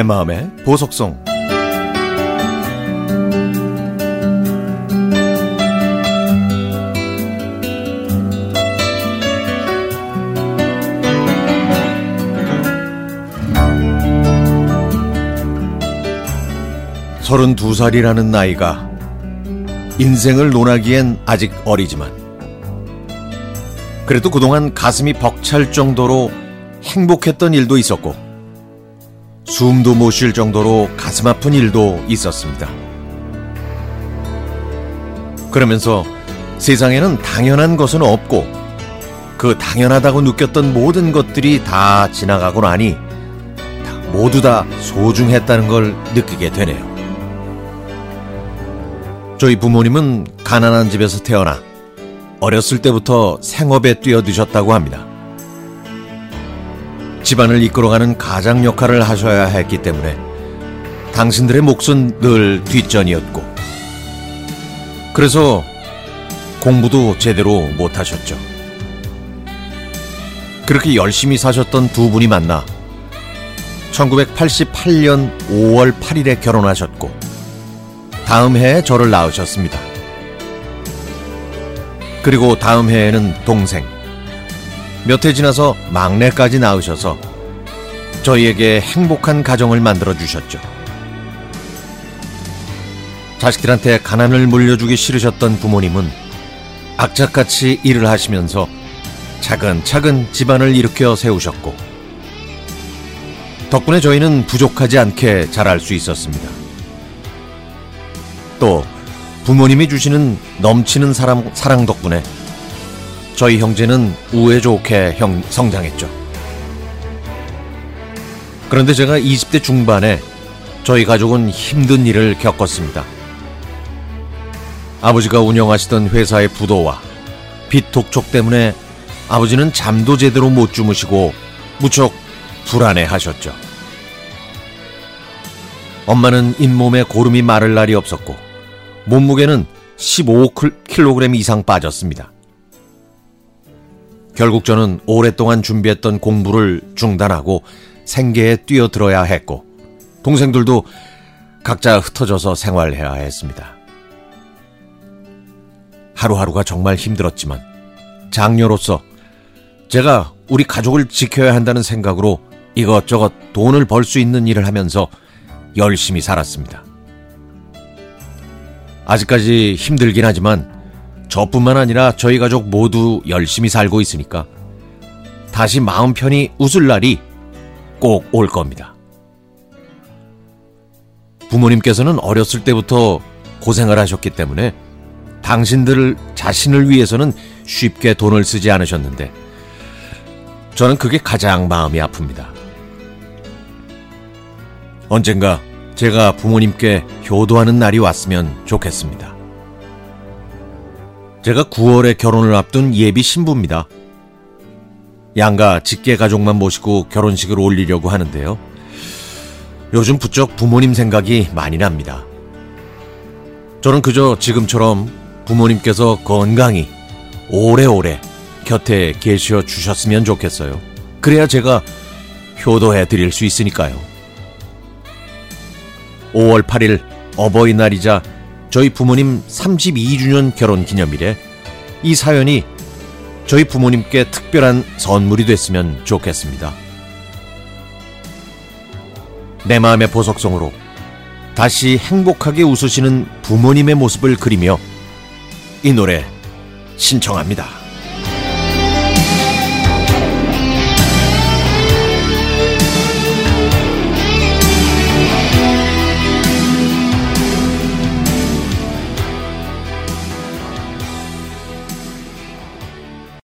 내 마음의 보석성 서른 두 살이라는 나이가 인생을 논하기엔 아직 어리지만 그래도 그동안 가슴이 벅찰 정도로 행복했던 일도 있었고 숨도 못 쉴 정도로 가슴 아픈 일도 있었습니다. 그러면서 세상에는 당연한 것은 없고 그 당연하다고 느꼈던 모든 것들이 다 지나가고 나니 모두 다 소중했다는 걸 느끼게 되네요. 저희 부모님은 가난한 집에서 태어나 어렸을 때부터 생업에 뛰어드셨다고 합니다. 집안을 이끌어가는 가장 역할을 하셔야 했기 때문에 당신들의 몫은 늘 뒷전이었고 그래서 공부도 제대로 못하셨죠. 그렇게 열심히 사셨던 두 분이 만나 1988년 5월 8일에 결혼하셨고 다음 해에 저를 낳으셨습니다. 그리고 다음 해에는 동생. 몇 해 지나서 막내까지 낳으셔서 저희에게 행복한 가정을 만들어 주셨죠. 자식들한테 가난을 물려주기 싫으셨던 부모님은 악착같이 일을 하시면서 차근차근 집안을 일으켜 세우셨고 덕분에 저희는 부족하지 않게 자랄 수 있었습니다. 또 부모님이 주시는 넘치는 사람, 사랑 덕분에 저희 형제는 우애 좋게 형, 성장했죠. 그런데 제가 20대 중반에 저희 가족은 힘든 일을 겪었습니다. 아버지가 운영하시던 회사의 부도와 빚 독촉 때문에 아버지는 잠도 제대로 못 주무시고 무척 불안해 하셨죠. 엄마는 잇몸에 고름이 마를 날이 없었고 몸무게는 15kg 이상 빠졌습니다. 결국 저는 오랫동안 준비했던 공부를 중단하고 생계에 뛰어들어야 했고 동생들도 각자 흩어져서 생활해야 했습니다. 하루하루가 정말 힘들었지만 장녀로서 제가 우리 가족을 지켜야 한다는 생각으로 이것저것 돈을 벌 수 있는 일을 하면서 열심히 살았습니다. 아직까지 힘들긴 하지만 저뿐만 아니라 저희 가족 모두 열심히 살고 있으니까 다시 마음 편히 웃을 날이 꼭 올 겁니다. 부모님께서는 어렸을 때부터 고생을 하셨기 때문에 당신들 자신을 위해서는 쉽게 돈을 쓰지 않으셨는데 저는 그게 가장 마음이 아픕니다. 언젠가 제가 부모님께 효도하는 날이 왔으면 좋겠습니다. 제가 9월에 결혼을 앞둔 예비 신부입니다. 양가 직계 가족만 모시고 결혼식을 올리려고 하는데요. 요즘 부쩍 부모님 생각이 많이 납니다. 저는 그저 지금처럼 부모님께서 건강히 오래오래 곁에 계셔 주셨으면 좋겠어요. 그래야 제가 효도해 드릴 수 있으니까요. 5월 8일 어버이날이자 저희 부모님 32주년 결혼 기념일에 이 사연이 저희 부모님께 특별한 선물이 됐으면 좋겠습니다. 내 마음의 보석성으로 다시 행복하게 웃으시는 부모님의 모습을 그리며 이 노래 신청합니다.